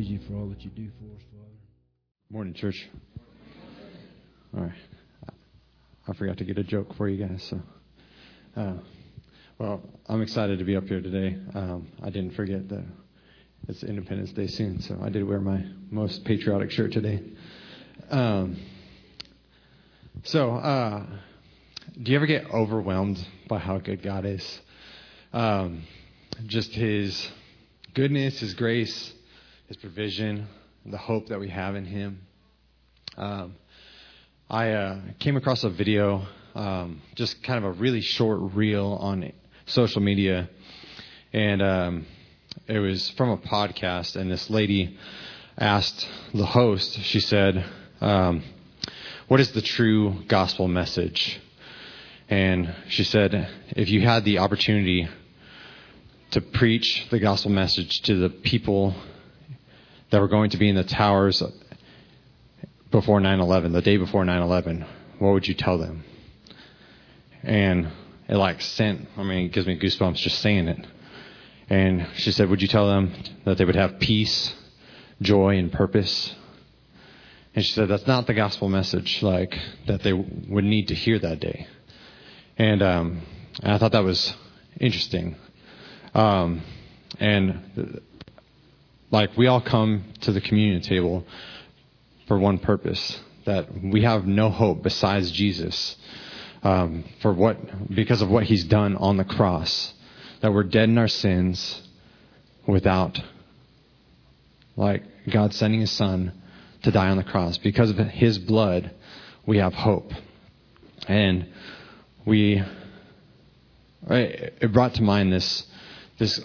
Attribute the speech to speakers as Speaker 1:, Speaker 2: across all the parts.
Speaker 1: praise you for all that
Speaker 2: you do for us, Father.
Speaker 3: Morning, church. All right. I forgot to get a joke for you guys. So, uh, well, I'm excited to be up here today. Um, I didn't forget that it's Independence Day soon, so I did wear my most patriotic shirt today. Um, so, uh, do you ever get overwhelmed by how good God is? Um, just His goodness, His grace, His provision, the hope that we have in Him. Um, I uh, came across a video, um, just kind of a really short reel on social media, and um, it was from a podcast. And this lady asked the host, she said, um, "What is the true gospel message?" And she said, "If you had the opportunity to preach the gospel message to the people that were going to be in the towers before 9/11, the day before 9/11, what would you tell them? And it like sent, I mean, it gives me goosebumps just saying it. And she said, "Would you tell them that they would have peace, joy, and purpose?" And she said, "That's not the gospel message like that they would need to hear that day." And, um, and I thought that was interesting. Um, and like we all come to the communion table for one purpose that we have no hope besides Jesus um, for what because of what he's done on the cross that we're dead in our sins without like God sending his son to die on the cross. Because of his blood we have hope. And we it brought to mind this this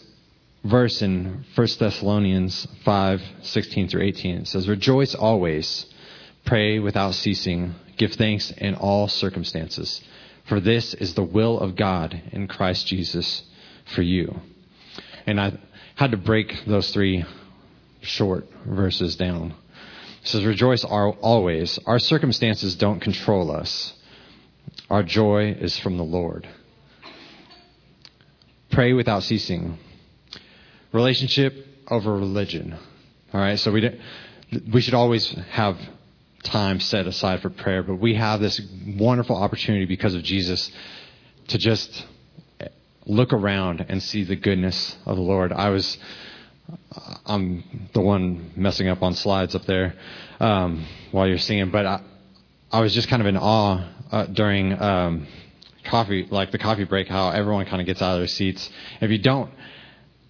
Speaker 3: verse in 1 Thessalonians 5 16 through 18. It says, Rejoice always, pray without ceasing, give thanks in all circumstances, for this is the will of God in Christ Jesus for you. And I had to break those three short verses down. It says, Rejoice always. Our circumstances don't control us, our joy is from the Lord. Pray without ceasing relationship over religion. All right, so we we should always have time set aside for prayer, but we have this wonderful opportunity because of Jesus to just look around and see the goodness of the Lord. I was I'm the one messing up on slides up there um, while you're singing, but I, I was just kind of in awe uh, during um, coffee, like the coffee break, how everyone kind of gets out of their seats. If you don't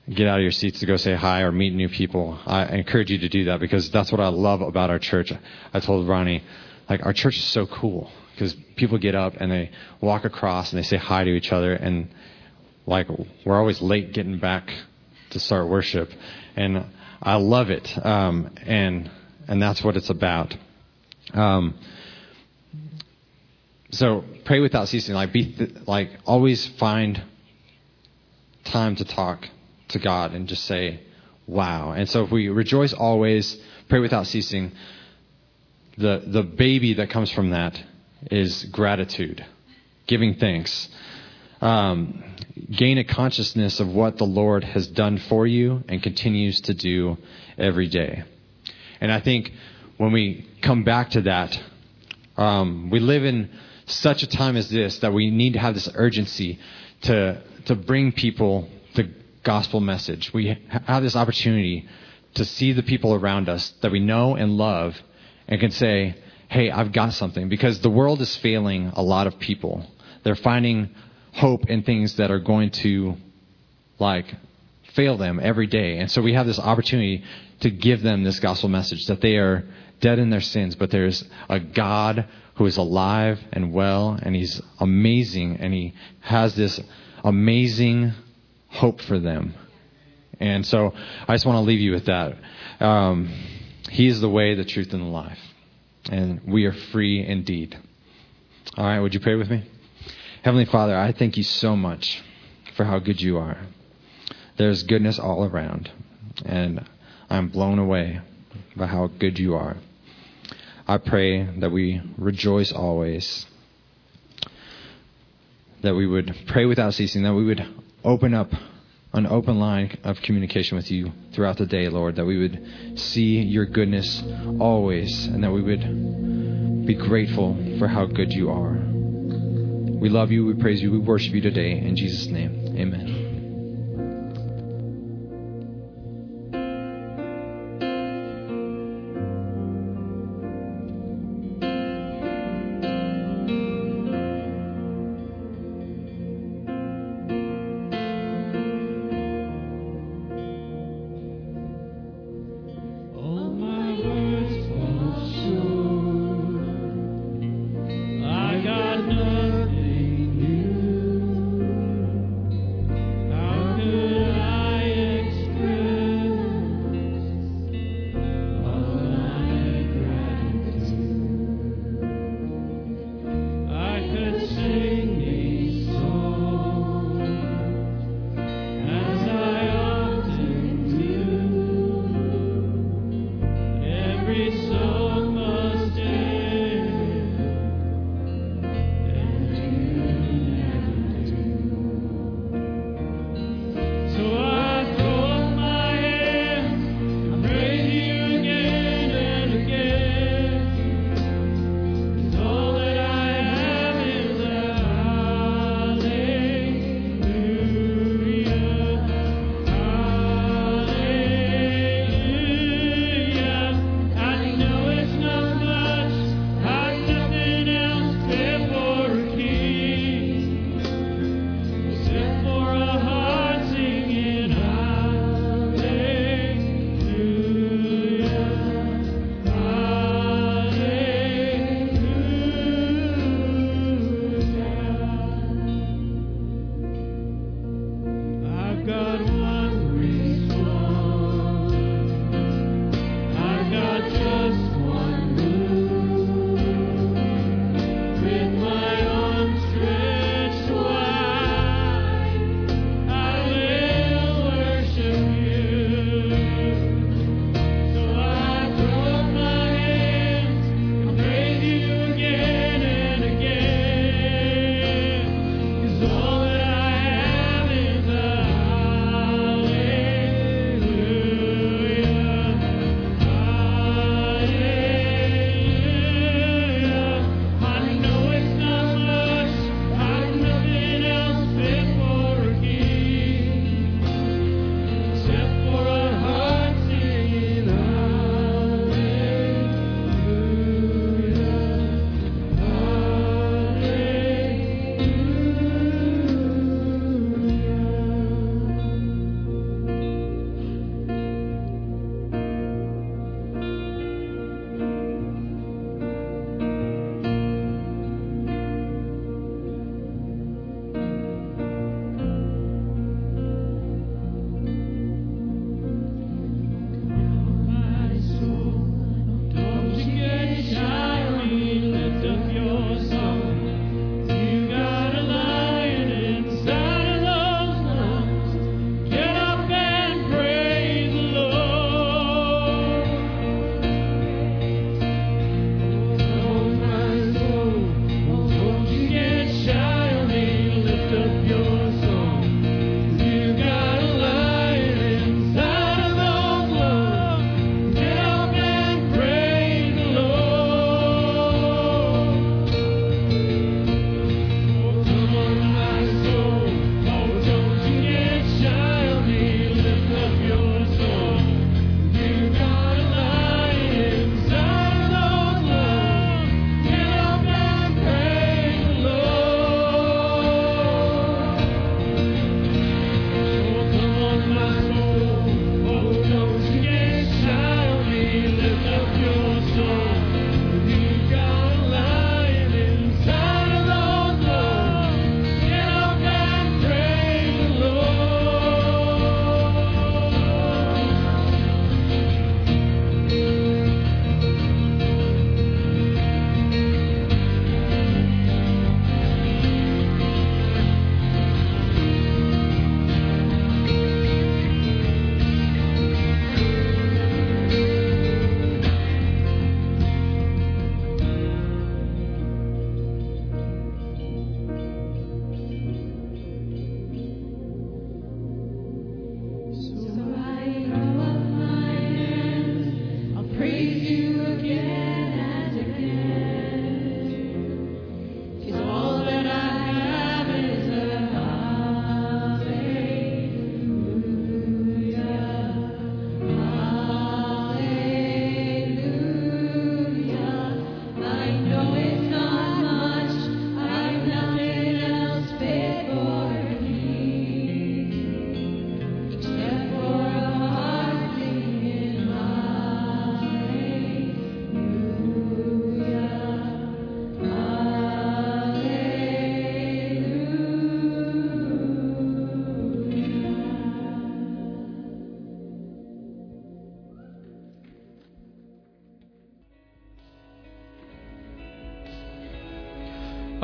Speaker 3: get out of your seats to go say hi or meet new people, I encourage you to do that because that's what I love about our church. I told Ronnie, like, our church is so cool because people get up and they walk across and they say hi to each other and like we're always late getting back to start worship and I love it. Um, and, and that's what it's about. Um, so pray without ceasing. Like be, th- like always find time to talk to God and just say, wow. And so if we rejoice always, pray without ceasing, the, the baby that comes from that is gratitude, giving thanks. Um, gain a consciousness of what the Lord has done for you and continues to do every day. And I think when we come back to that, um, we live in such a time as this that we need to have this urgency to to bring people gospel message. We have this opportunity to see the people around us that we know and love and can say, hey, I've got something. Because the world is failing a lot of people. They're finding hope in things that are going to, like, fail them every day. And so we have this opportunity to give them this gospel message that they are dead in their sins, but there's a God who is alive and well, and He's amazing, and He has this amazing hope for them. And so I just want to leave you with that. Um, he is the way, the truth, and the life. And we are free indeed. All right, would you pray with me? Heavenly Father, I thank you so much for how good you are. There's goodness all around, and I'm blown away by how good you are. I pray that we rejoice always, that we would pray without ceasing, that we would open up an open line of communication with you throughout the day, Lord, that we would see your goodness always, and that we would be grateful for how good you are. We love you, we praise you, we worship you today. In Jesus' name, amen.
Speaker 4: So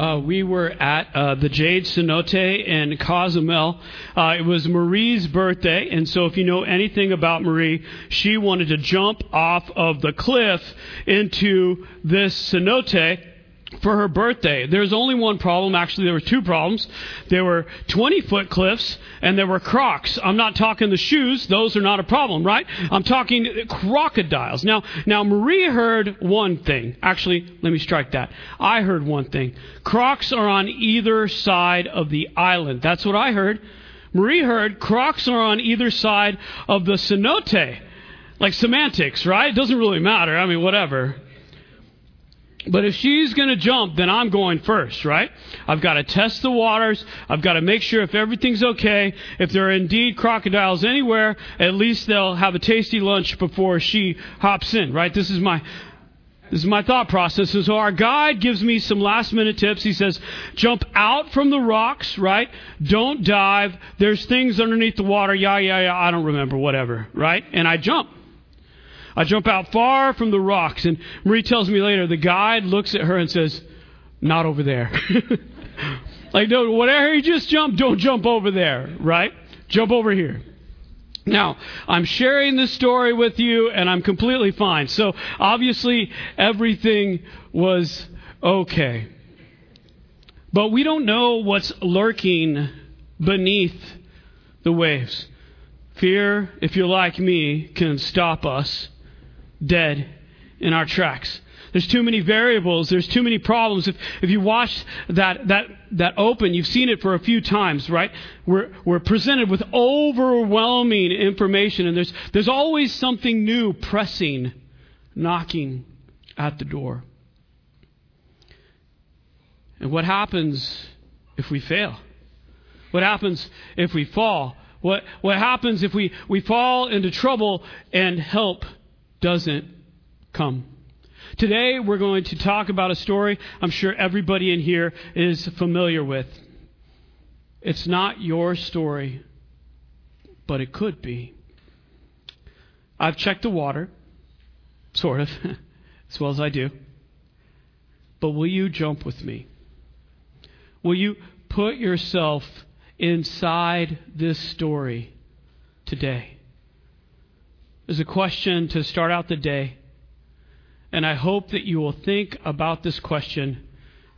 Speaker 5: uh, we were at uh, the Jade Cenote in Cozumel. Uh, it was Marie's birthday, and so if you know anything about Marie, she wanted to jump off of the cliff into this cenote for her birthday. There's only one problem. Actually, there were two problems. There were 20 foot cliffs and there were crocs. I'm not talking the shoes. Those are not a problem, right? I'm talking crocodiles. Now, now Marie heard one thing. Actually, let me strike that. I heard one thing. Crocs are on either side of the island. That's what I heard. Marie heard crocs are on either side of the cenote. Like semantics, right? It doesn't really matter. I mean, whatever. But if she's going to jump, then I'm going first, right? I've got to test the waters. I've got to make sure if everything's okay. If there are indeed crocodiles anywhere, at least they'll have a tasty lunch before she hops in, right? This is my this is my thought process. And so our guide gives me some last minute tips. He says, jump out from the rocks, right? Don't dive. There's things underneath the water. Yeah, yeah, yeah. I don't remember. Whatever, right? And I jump. I jump out far from the rocks, and Marie tells me later the guide looks at her and says, Not over there. like, no, whatever you just jump, don't jump over there, right? Jump over here. Now, I'm sharing this story with you, and I'm completely fine. So, obviously, everything was okay. But we don't know what's lurking beneath the waves. Fear, if you're like me, can stop us dead in our tracks. There's too many variables. There's too many problems. If, if you watch that, that, that open, you've seen it for a few times, right? We're, we're presented with overwhelming information, and there's, there's always something new pressing, knocking at the door. And what happens if we fail? What happens if we fall? What, what happens if we, we fall into trouble and help doesn't come? Today, we're going to talk about a story I'm sure everybody in here is familiar with. It's not your story, but it could be. I've checked the water, sort of, as well as I do. But will you jump with me? Will you put yourself inside this story today? There's a question to start out the day. And I hope that you will think about this question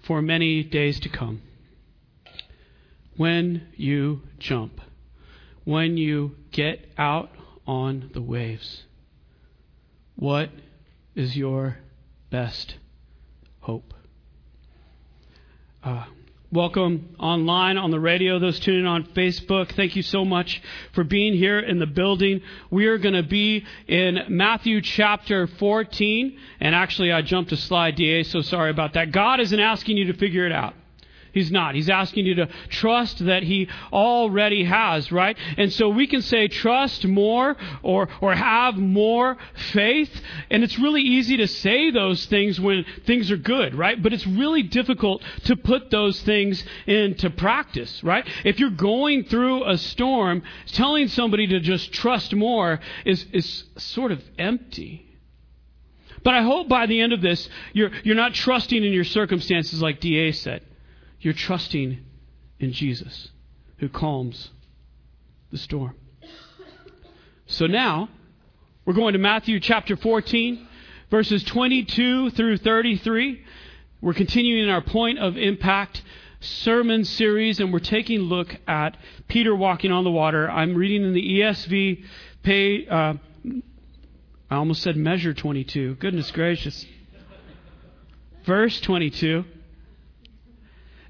Speaker 5: for many days to come. When you jump, when you get out on the waves, what is your best hope? Uh, Welcome online, on the radio, those tuning on Facebook. Thank you so much for being here in the building. We are going to be in Matthew chapter 14. And actually, I jumped a slide, DA, so sorry about that. God isn't asking you to figure it out. He's not. He's asking you to trust that He already has, right? And so we can say trust more or, or have more faith. And it's really easy to say those things when things are good, right? But it's really difficult to put those things into practice, right? If you're going through a storm, telling somebody to just trust more is, is sort of empty. But I hope by the end of this, you're, you're not trusting in your circumstances like DA said. You're trusting in Jesus who calms the storm. So now, we're going to Matthew chapter 14, verses 22 through 33. We're continuing our point of impact sermon series, and we're taking a look at Peter walking on the water. I'm reading in the ESV, uh, I almost said measure 22. Goodness gracious. Verse 22.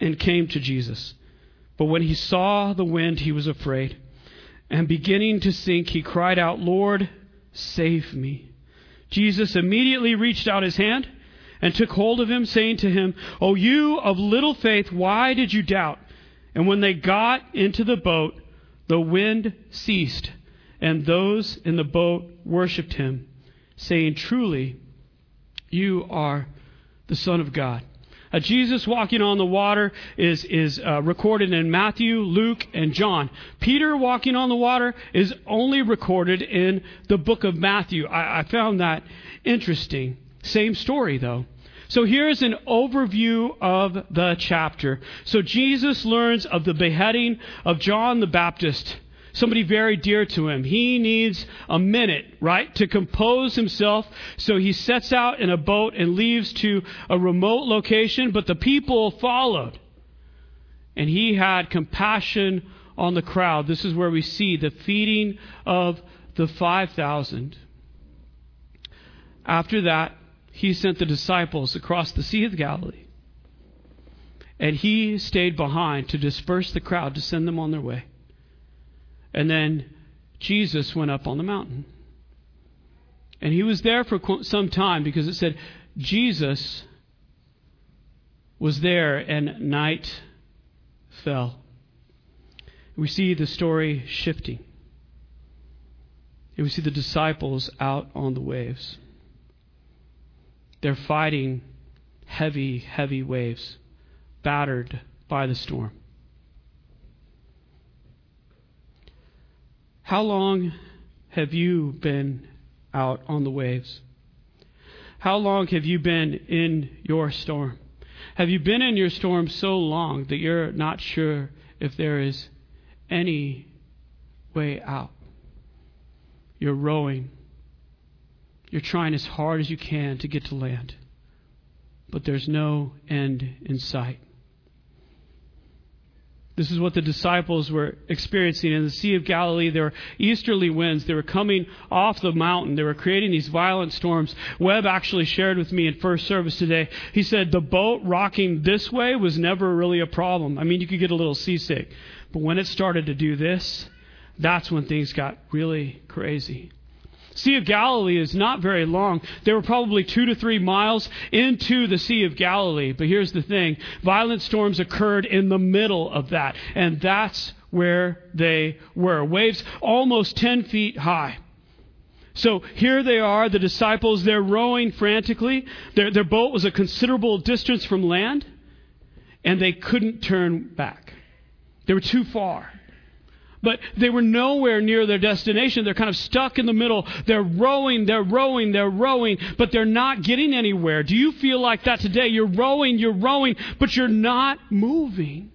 Speaker 5: and came to Jesus. But when he saw the wind, he was afraid. And beginning to sink, he cried out, Lord, save me. Jesus immediately reached out his hand and took hold of him, saying to him, O you of little faith, why did you doubt? And when they got into the boat, the wind ceased, and those in the boat worshipped him, saying, Truly, you are the Son of God. Uh, Jesus walking on the water is, is uh, recorded in Matthew, Luke, and John. Peter walking on the water is only recorded in the book of Matthew. I, I found that interesting. Same story, though. So here's an overview of the chapter. So Jesus learns of the beheading of John the Baptist somebody very dear to him. He needs a minute, right, to compose himself. So he sets out in a boat and leaves to a remote location, but the people followed. And he had compassion on the crowd. This is where we see the feeding of the 5,000. After that, he sent the disciples across the Sea of Galilee. And he stayed behind to disperse the crowd, to send them on their way. And then Jesus went up on the mountain. And he was there for some time because it said Jesus was there and night fell. We see the story shifting. And we see the disciples out on the waves. They're fighting heavy, heavy waves, battered by the storm. How long have you been out on the waves? How long have you been in your storm? Have you been in your storm so long that you're not sure if there is any way out? You're rowing. You're trying as hard as you can to get to land, but there's no end in sight. This is what the disciples were experiencing in the Sea of Galilee. There were easterly winds. They were coming off the mountain. They were creating these violent storms. Webb actually shared with me in first service today. He said the boat rocking this way was never really a problem. I mean, you could get a little seasick. But when it started to do this, that's when things got really crazy. Sea of Galilee is not very long. They were probably two to three miles into the Sea of Galilee. But here's the thing violent storms occurred in the middle of that. And that's where they were. Waves almost 10 feet high. So here they are, the disciples, they're rowing frantically. Their, their boat was a considerable distance from land, and they couldn't turn back. They were too far. But they were nowhere near their destination. They're kind of stuck in the middle. They're rowing, they're rowing, they're rowing, but they're not getting anywhere. Do you feel like that today? You're rowing, you're rowing, but you're not moving.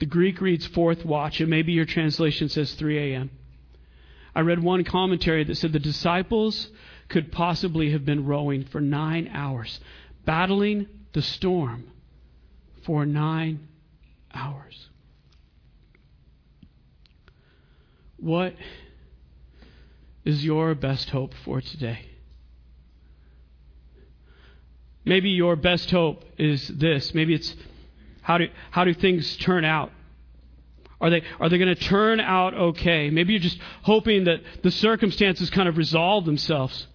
Speaker 5: The Greek reads fourth watch, and maybe your translation says 3 a.m. I read one commentary that said the disciples could possibly have been rowing for nine hours, battling the storm for nine hours. What is your best hope for today? Maybe your best hope is this. Maybe it's how do, how do things turn out? Are they, are they going to turn out okay? Maybe you're just hoping that the circumstances kind of resolve themselves.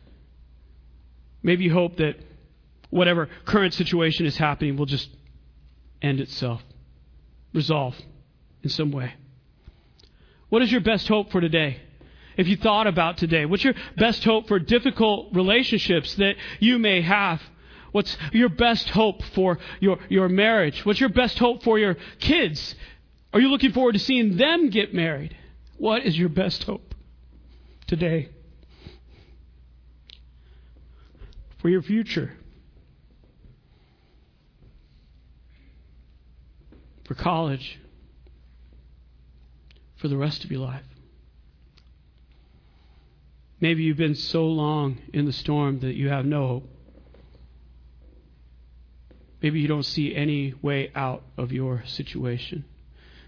Speaker 5: Maybe you hope that whatever current situation is happening will just end itself, resolve in some way. What is your best hope for today? If you thought about today, what's your best hope for difficult relationships that you may have? What's your best hope for your, your marriage? What's your best hope for your kids? Are you looking forward to seeing them get married? What is your best hope today? For your future? For college? For the rest of your life. Maybe you've been so long in the storm that you have no hope. Maybe you don't see any way out of your situation.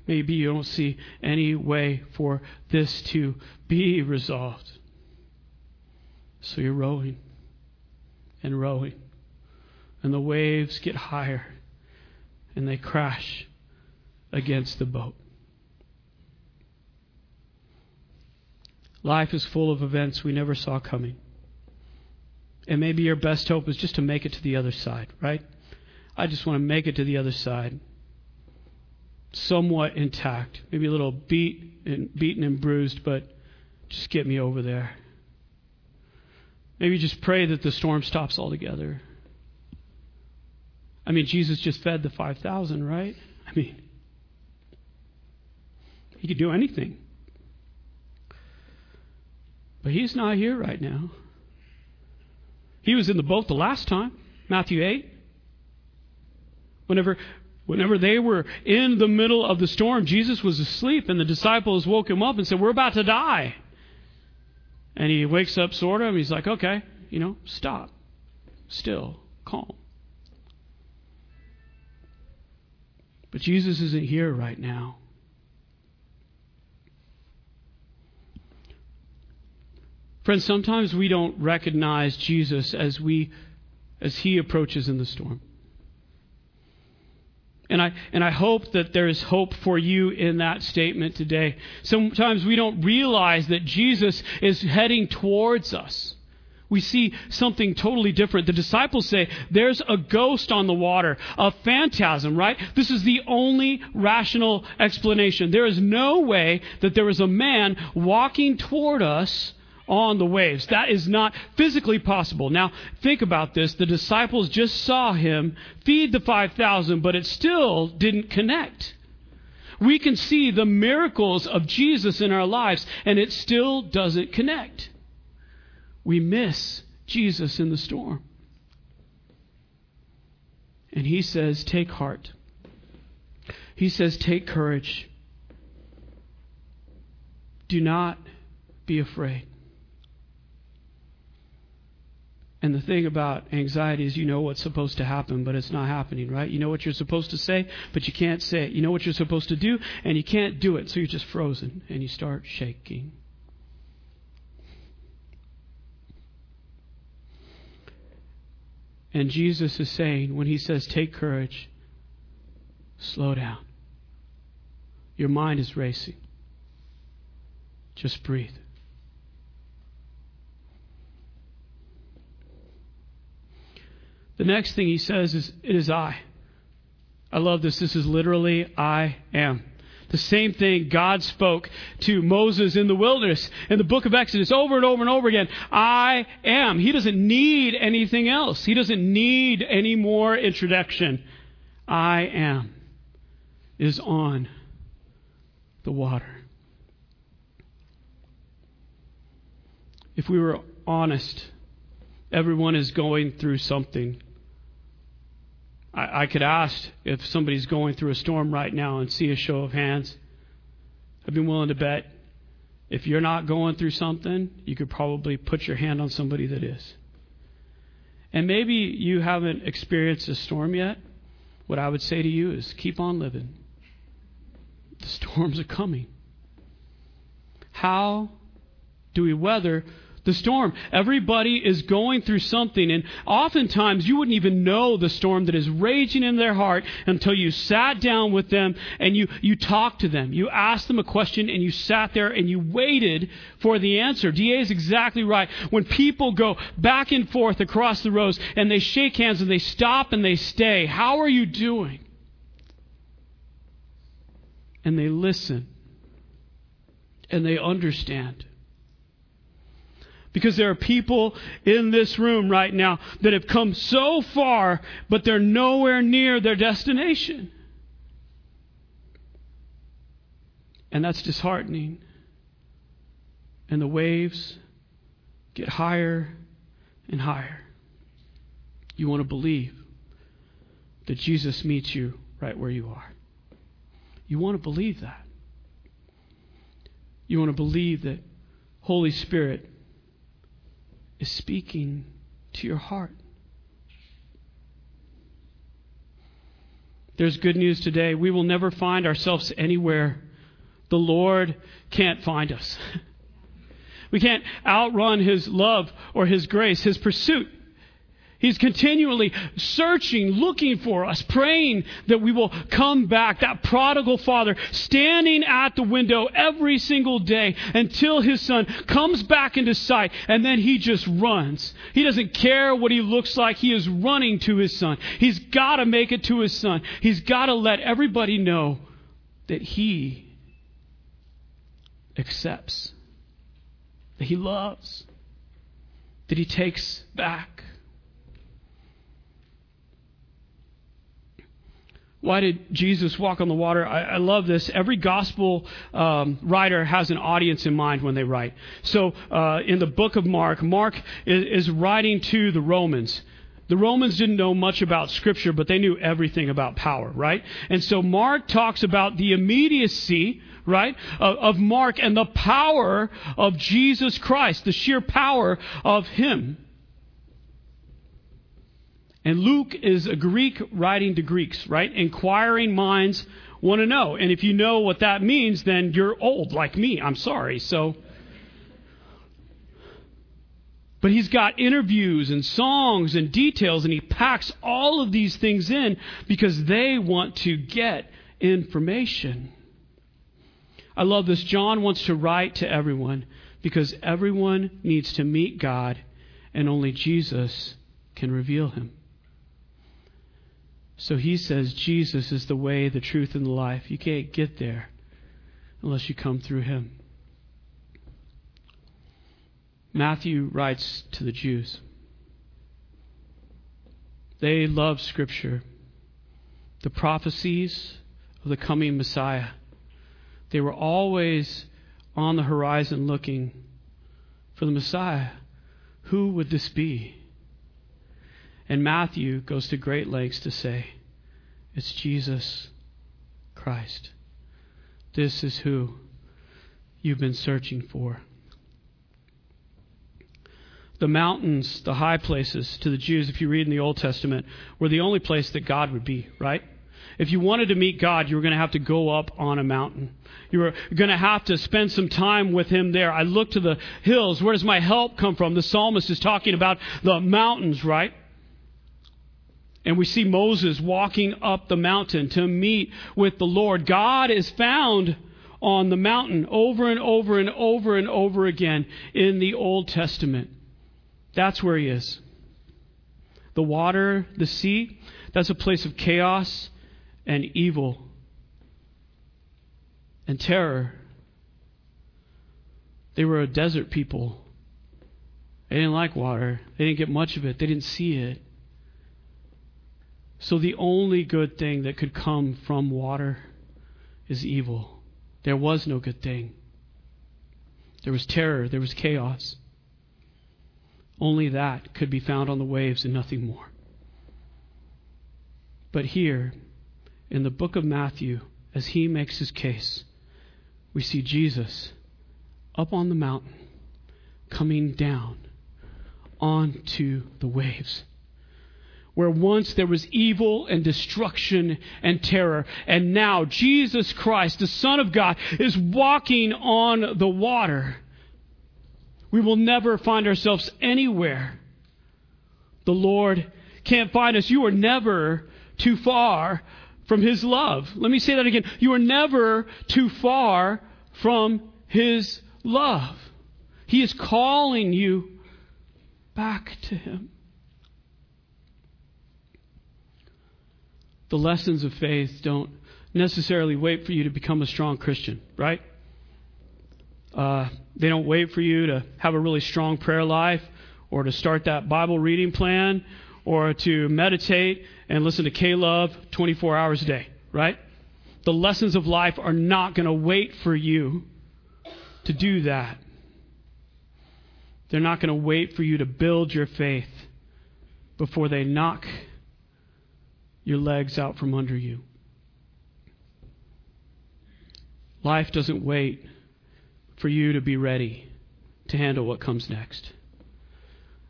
Speaker 5: Maybe you don't see any way for this to be resolved. So you're rowing and rowing, and the waves get higher and they crash against the boat. Life is full of events we never saw coming. And maybe your best hope is just to make it to the other side, right? I just want to make it to the other side. Somewhat intact, maybe a little beat and beaten and bruised, but just get me over there. Maybe just pray that the storm stops altogether. I mean, Jesus just fed the 5,000, right? I mean, he could do anything. But he's not here right now. He was in the boat the last time, Matthew 8. Whenever, whenever they were in the middle of the storm, Jesus was asleep, and the disciples woke him up and said, We're about to die. And he wakes up, sort of, and he's like, Okay, you know, stop. Still, calm. But Jesus isn't here right now. Friends, sometimes we don't recognize Jesus as we as he approaches in the storm. And I, and I hope that there is hope for you in that statement today. Sometimes we don't realize that Jesus is heading towards us. We see something totally different. The disciples say, There's a ghost on the water, a phantasm, right? This is the only rational explanation. There is no way that there is a man walking toward us on the waves. That is not physically possible. Now, think about this. The disciples just saw him feed the 5,000, but it still didn't connect. We can see the miracles of Jesus in our lives, and it still doesn't connect. We miss Jesus in the storm. And he says, Take heart. He says, Take courage. Do not be afraid. And the thing about anxiety is you know what's supposed to happen, but it's not happening, right? You know what you're supposed to say, but you can't say it. You know what you're supposed to do, and you can't do it, so you're just frozen and you start shaking. And Jesus is saying, when he says, take courage, slow down. Your mind is racing. Just breathe. The next thing he says is, It is I. I love this. This is literally, I am. The same thing God spoke to Moses in the wilderness in the book of Exodus over and over and over again. I am. He doesn't need anything else. He doesn't need any more introduction. I am is on the water. If we were honest, everyone is going through something. I, I could ask if somebody's going through a storm right now and see a show of hands. I'd be willing to bet if you're not going through something, you could probably put your hand on somebody that is. And maybe you haven't experienced a storm yet. What I would say to you is keep on living. The storms are coming. How do we weather the storm. Everybody is going through something, and oftentimes you wouldn't even know the storm that is raging in their heart until you sat down with them and you, you talked to them. You asked them a question and you sat there and you waited for the answer. DA is exactly right. When people go back and forth across the rows and they shake hands and they stop and they stay, how are you doing? And they listen and they understand. Because there are people in this room right now that have come so far, but they're nowhere near their destination. And that's disheartening. And the waves get higher and higher. You want to believe that Jesus meets you right where you are. You want to believe that. You want to believe that Holy Spirit is speaking to your heart. There's good news today. We will never find ourselves anywhere. The Lord can't find us. We can't outrun His love or His grace, His pursuit. He's continually searching, looking for us, praying that we will come back. That prodigal father standing at the window every single day until his son comes back into sight and then he just runs. He doesn't care what he looks like. He is running to his son. He's got to make it to his son. He's got to let everybody know that he accepts, that he loves, that he takes back. Why did Jesus walk on the water? I, I love this. Every gospel um, writer has an audience in mind when they write. So, uh, in the book of Mark, Mark is, is writing to the Romans. The Romans didn't know much about Scripture, but they knew everything about power, right? And so Mark talks about the immediacy, right, of, of Mark and the power of Jesus Christ, the sheer power of Him. And Luke is a Greek writing to Greeks, right? Inquiring minds want to know. And if you know what that means, then you're old like me. I'm sorry. So. But he's got interviews and songs and details, and he packs all of these things in because they want to get information. I love this. John wants to write to everyone because everyone needs to meet God, and only Jesus can reveal him. So he says Jesus is the way, the truth, and the life. You can't get there unless you come through him. Matthew writes to the Jews. They love Scripture, the prophecies of the coming Messiah. They were always on the horizon looking for the Messiah. Who would this be? And Matthew goes to great lengths to say, it's Jesus Christ. This is who you've been searching for. The mountains, the high places to the Jews, if you read in the Old Testament, were the only place that God would be, right? If you wanted to meet God, you were going to have to go up on a mountain. You were going to have to spend some time with Him there. I look to the hills. Where does my help come from? The psalmist is talking about the mountains, right? And we see Moses walking up the mountain to meet with the Lord. God is found on the mountain over and over and over and over again in the Old Testament. That's where he is. The water, the sea, that's a place of chaos and evil and terror. They were a desert people. They didn't like water. They didn't get much of it. They didn't see it. So the only good thing that could come from water is evil. There was no good thing. There was terror, there was chaos. Only that could be found on the waves and nothing more. But here, in the book of Matthew, as he makes his case, we see Jesus up on the mountain, coming down onto the waves where once there was evil and destruction and terror. And now Jesus Christ, the Son of God, is walking on the water. We will never find ourselves anywhere. The Lord can't find us. You are never too far from His love. Let me say that again. You are never too far from His love. He is calling you back to Him. The lessons of faith don't necessarily wait for you to become a strong Christian, right? Uh, they don't wait for you to have a really strong prayer life or to start that Bible reading plan or to meditate and listen to K Love 24 hours a day, right? The lessons of life are not going to wait for you to do that. They're not going to wait for you to build your faith before they knock your legs out from under you. Life doesn't wait for you to be ready to handle what comes next.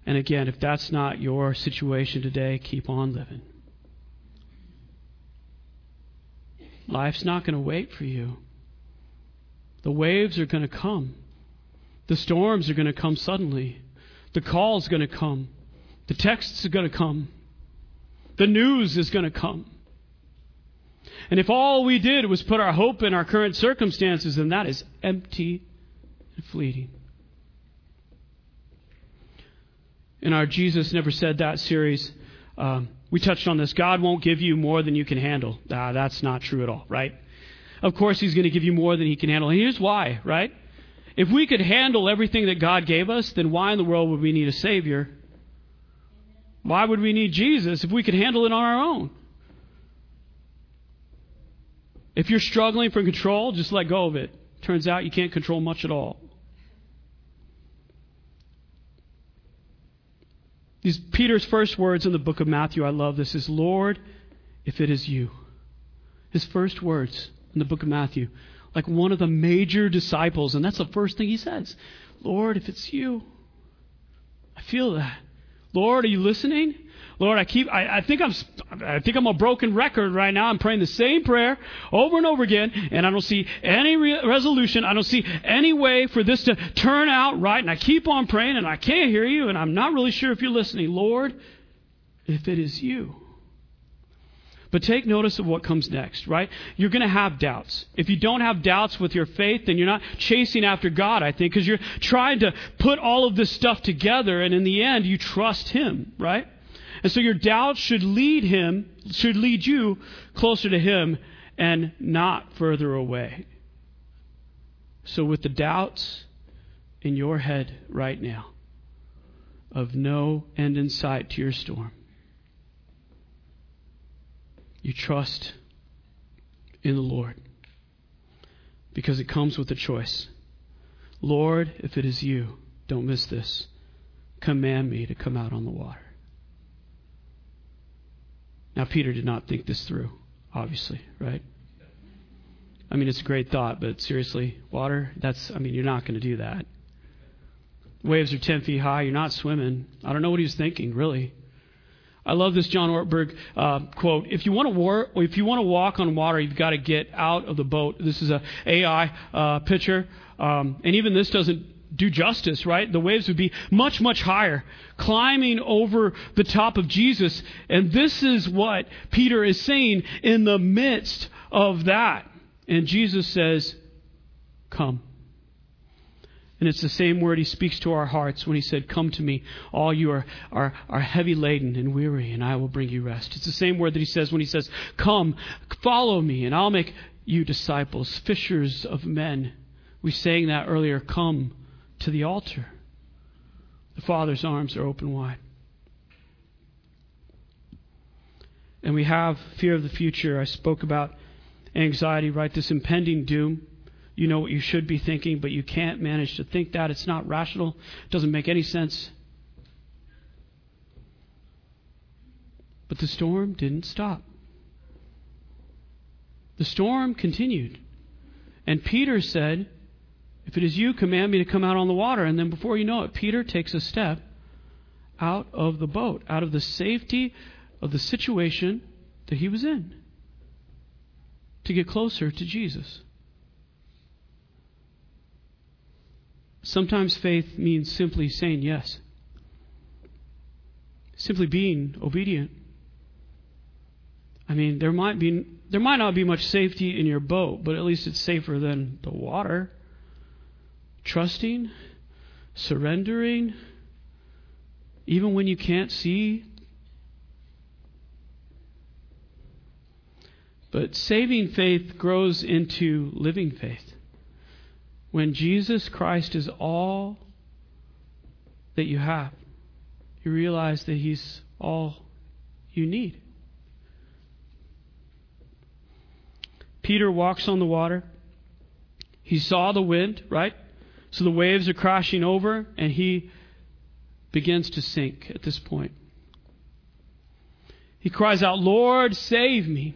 Speaker 5: And again, if that's not your situation today, keep on living. Life's not going to wait for you. The waves are going to come. The storms are going to come suddenly. The call's going to come. The texts are going to come. The news is going to come. And if all we did was put our hope in our current circumstances, then that is empty and fleeting. In our Jesus Never Said That series, um, we touched on this. God won't give you more than you can handle. Ah, that's not true at all, right? Of course, He's going to give you more than He can handle. And here's why, right? If we could handle everything that God gave us, then why in the world would we need a Savior? Why would we need Jesus if we could handle it on our own? If you're struggling for control, just let go of it. Turns out you can't control much at all. These Peter's first words in the book of Matthew, I love this, is Lord, if it is you. His first words in the book of Matthew, like one of the major disciples, and that's the first thing he says. Lord, if it's you. I feel that. Lord, are you listening? Lord, I keep, I, I, think I'm, I think I'm a broken record right now. I'm praying the same prayer over and over again, and I don't see any re- resolution. I don't see any way for this to turn out right. And I keep on praying, and I can't hear you, and I'm not really sure if you're listening. Lord, if it is you. But take notice of what comes next, right? You're going to have doubts. If you don't have doubts with your faith, then you're not chasing after God, I think, because you're trying to put all of this stuff together, and in the end, you trust Him, right? And so your doubts should lead him, should lead you closer to him and not further away. So with the doubts in your head right now of no end in sight to your storm, you trust in the Lord because it comes with a choice. Lord, if it is you, don't miss this. Command me to come out on the water. Now, Peter did not think this through, obviously, right? I mean, it's a great thought, but seriously, water, that's, I mean, you're not going to do that. Waves are 10 feet high. You're not swimming. I don't know what he was thinking, really. I love this John Ortberg uh, quote. If you want to war, if you want to walk on water, you've got to get out of the boat. This is a AI uh, picture, um, and even this doesn't do justice, right? The waves would be much, much higher, climbing over the top of Jesus. And this is what Peter is saying in the midst of that. And Jesus says, Come. And it's the same word he speaks to our hearts when he said, Come to me, all you are, are, are heavy laden and weary, and I will bring you rest. It's the same word that he says when he says, Come, follow me, and I'll make you disciples, fishers of men. We sang that earlier, Come to the altar. The Father's arms are open wide. And we have fear of the future. I spoke about anxiety, right? This impending doom. You know what you should be thinking, but you can't manage to think that. It's not rational. It doesn't make any sense. But the storm didn't stop. The storm continued. And Peter said, If it is you, command me to come out on the water. And then before you know it, Peter takes a step out of the boat, out of the safety of the situation that he was in, to get closer to Jesus. Sometimes faith means simply saying yes, simply being obedient. I mean, there might be there might not be much safety in your boat, but at least it's safer than the water. Trusting, surrendering, even when you can't see. But saving faith grows into living faith. When Jesus Christ is all that you have, you realize that He's all you need. Peter walks on the water. He saw the wind, right? So the waves are crashing over, and he begins to sink at this point. He cries out, Lord, save me.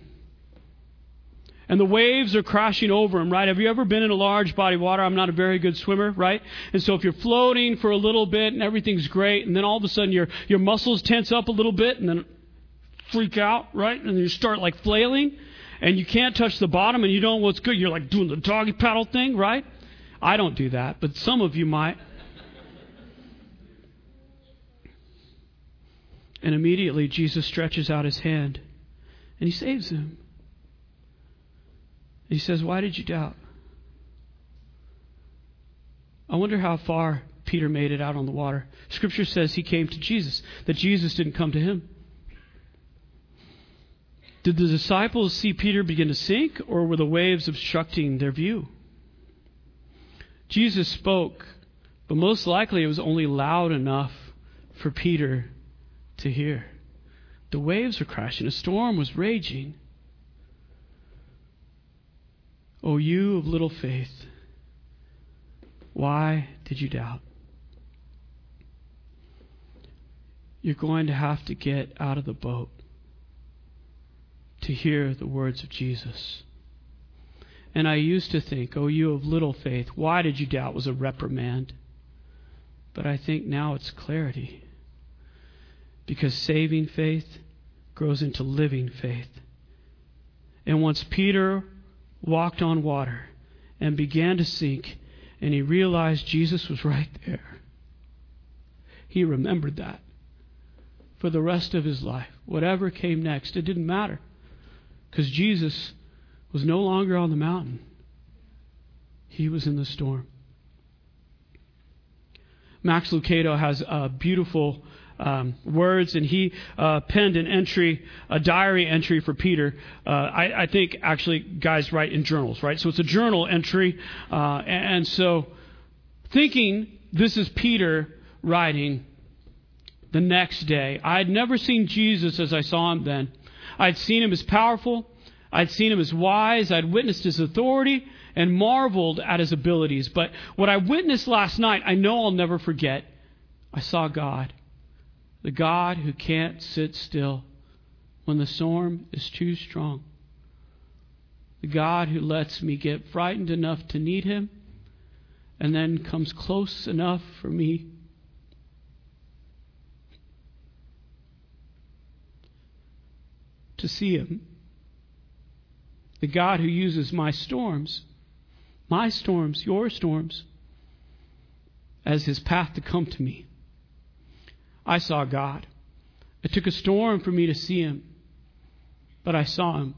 Speaker 5: And the waves are crashing over him, right? Have you ever been in a large body of water? I'm not a very good swimmer, right? And so if you're floating for a little bit and everything's great, and then all of a sudden your, your muscles tense up a little bit and then freak out, right? And you start like flailing. and you can't touch the bottom and you don't know what's good. You're like doing the doggy paddle thing, right? I don't do that, but some of you might. And immediately Jesus stretches out his hand and he saves him. He says, Why did you doubt? I wonder how far Peter made it out on the water. Scripture says he came to Jesus, that Jesus didn't come to him. Did the disciples see Peter begin to sink, or were the waves obstructing their view? Jesus spoke, but most likely it was only loud enough for Peter to hear. The waves were crashing, a storm was raging. O you of little faith, why did you doubt? You're going to have to get out of the boat to hear the words of Jesus. And I used to think, oh, you of little faith, why did you doubt was a reprimand. But I think now it's clarity. Because saving faith grows into living faith. And once Peter walked on water and began to sink, and he realized Jesus was right there, he remembered that for the rest of his life. Whatever came next, it didn't matter. Because Jesus was no longer on the mountain, he was in the storm. Max Lucado has a beautiful um, words, and he uh, penned an entry, a diary entry for Peter. Uh, I, I, think actually guys write in journals, right? So it's a journal entry, uh, and, so thinking this is Peter writing the next day. I had never seen Jesus as I saw him then. I'd seen him as powerful. I'd seen him as wise. I'd witnessed his authority and marveled at his abilities. But what I witnessed last night, I know I'll never forget. I saw God. The God who can't sit still when the storm is too strong. The God who lets me get frightened enough to need him and then comes close enough for me to see Him. The God who uses my storms, my storms, your storms, as His path to come to me. I saw God. It took a storm for me to see Him, but I saw Him.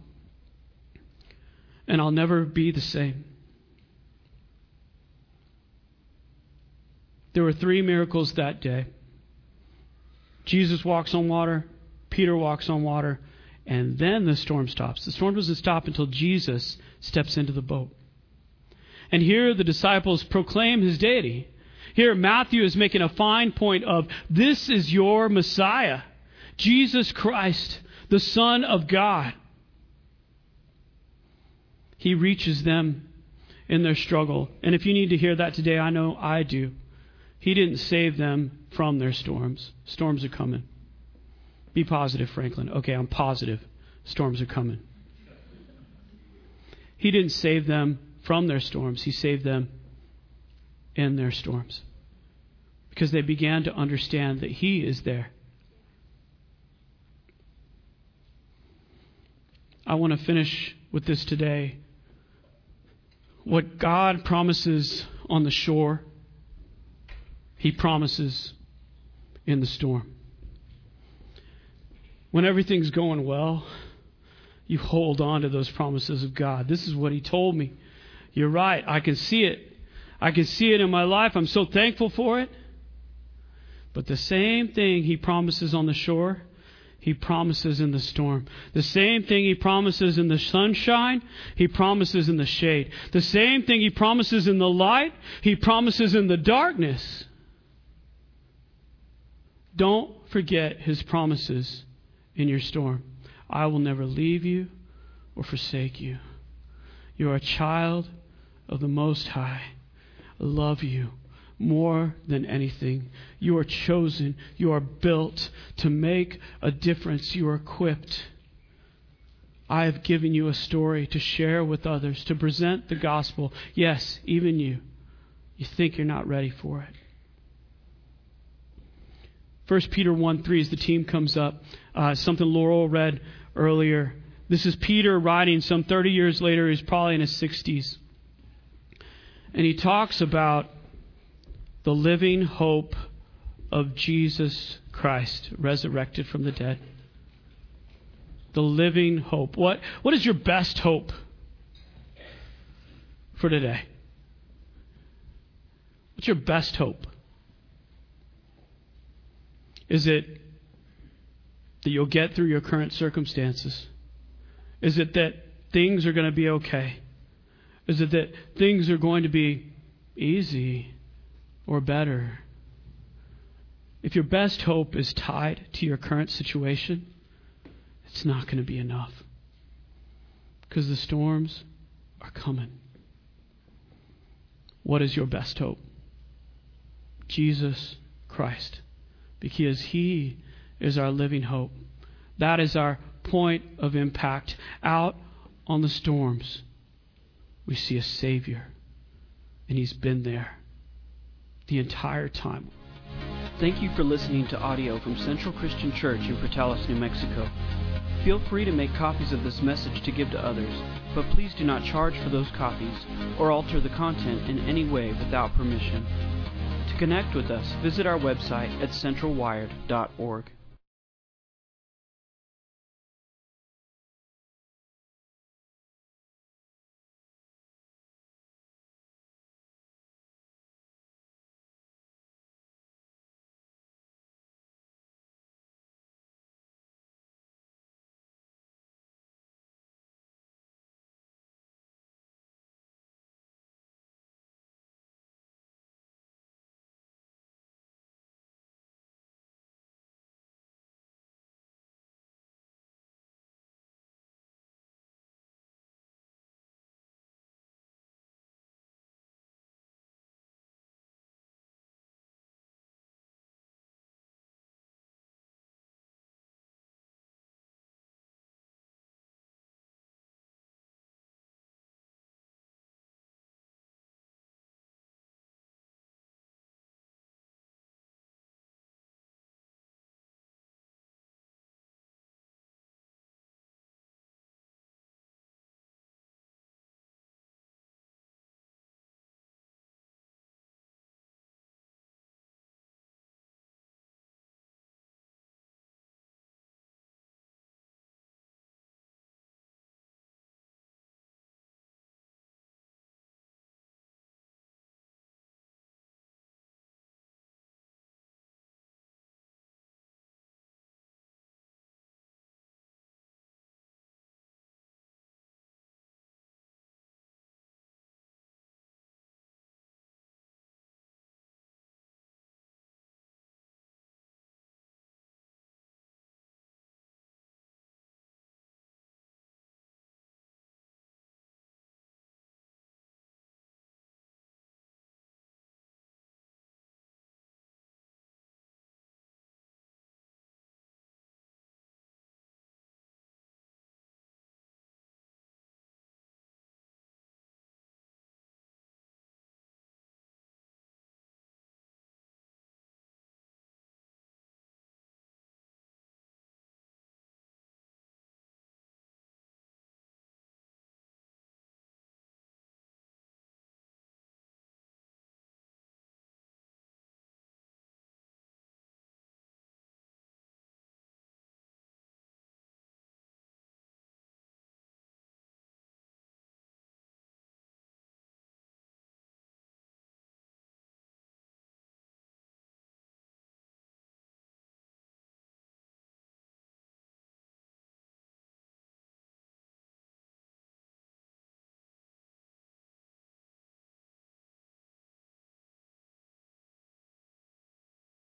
Speaker 5: And I'll never be the same. There were three miracles that day. Jesus walks on water, Peter walks on water, and then the storm stops. The storm doesn't stop until Jesus steps into the boat. And here the disciples proclaim his deity. Here Matthew is making a fine point of this is your Messiah, Jesus Christ, the Son of God. He reaches them in their struggle. And if you need to hear that today, I know I do. He didn't save them from their storms. Storms are coming. Be positive, Franklin. Okay, I'm positive. Storms are coming. He didn't save them from their storms, He saved them in their storms. Because they began to understand that He is there. I want to finish with this today. What God promises on the shore, He promises in the storm. When everything's going well, you hold on to those promises of God. This is what He told me. You're right. I can see it. I can see it in my life. I'm so thankful for it. But the same thing He promises on the shore, He promises in the storm. The same thing He promises in the sunshine, He promises in the shade. The same thing He promises in the light, He promises in the darkness. Don't forget His promises in your storm. I will never leave you or forsake you. You are a child of the Most High. Love you more than anything. You are chosen. You are built to make a difference. You are equipped. I have given you a story to share with others, to present the gospel. Yes, even you. You think you're not ready for it. 1 Peter 1 3 as the team comes up, uh, something Laurel read earlier This is Peter writing some 30 years later. He's probably in his 60s. And he talks about the living hope of Jesus Christ, resurrected from the dead. The living hope. What, what is your best hope for today? What's your best hope? Is it that you'll get through your current circumstances? Is it that things are going to be okay? Is it that things are going to be easy or better? If your best hope is tied to your current situation, it's not going to be enough. Because the storms are coming. What is your best hope? Jesus Christ. Because He is our living hope. That is our point of impact. Out on the storms, we see a Savior, and He's been there the entire time.
Speaker 6: Thank you for listening to audio from Central Christian Church in Portales, New Mexico. Feel free to make copies of this message to give to others, but please do not charge for those copies or alter the content in any way without permission. To connect with us, visit our website at centralwired.org.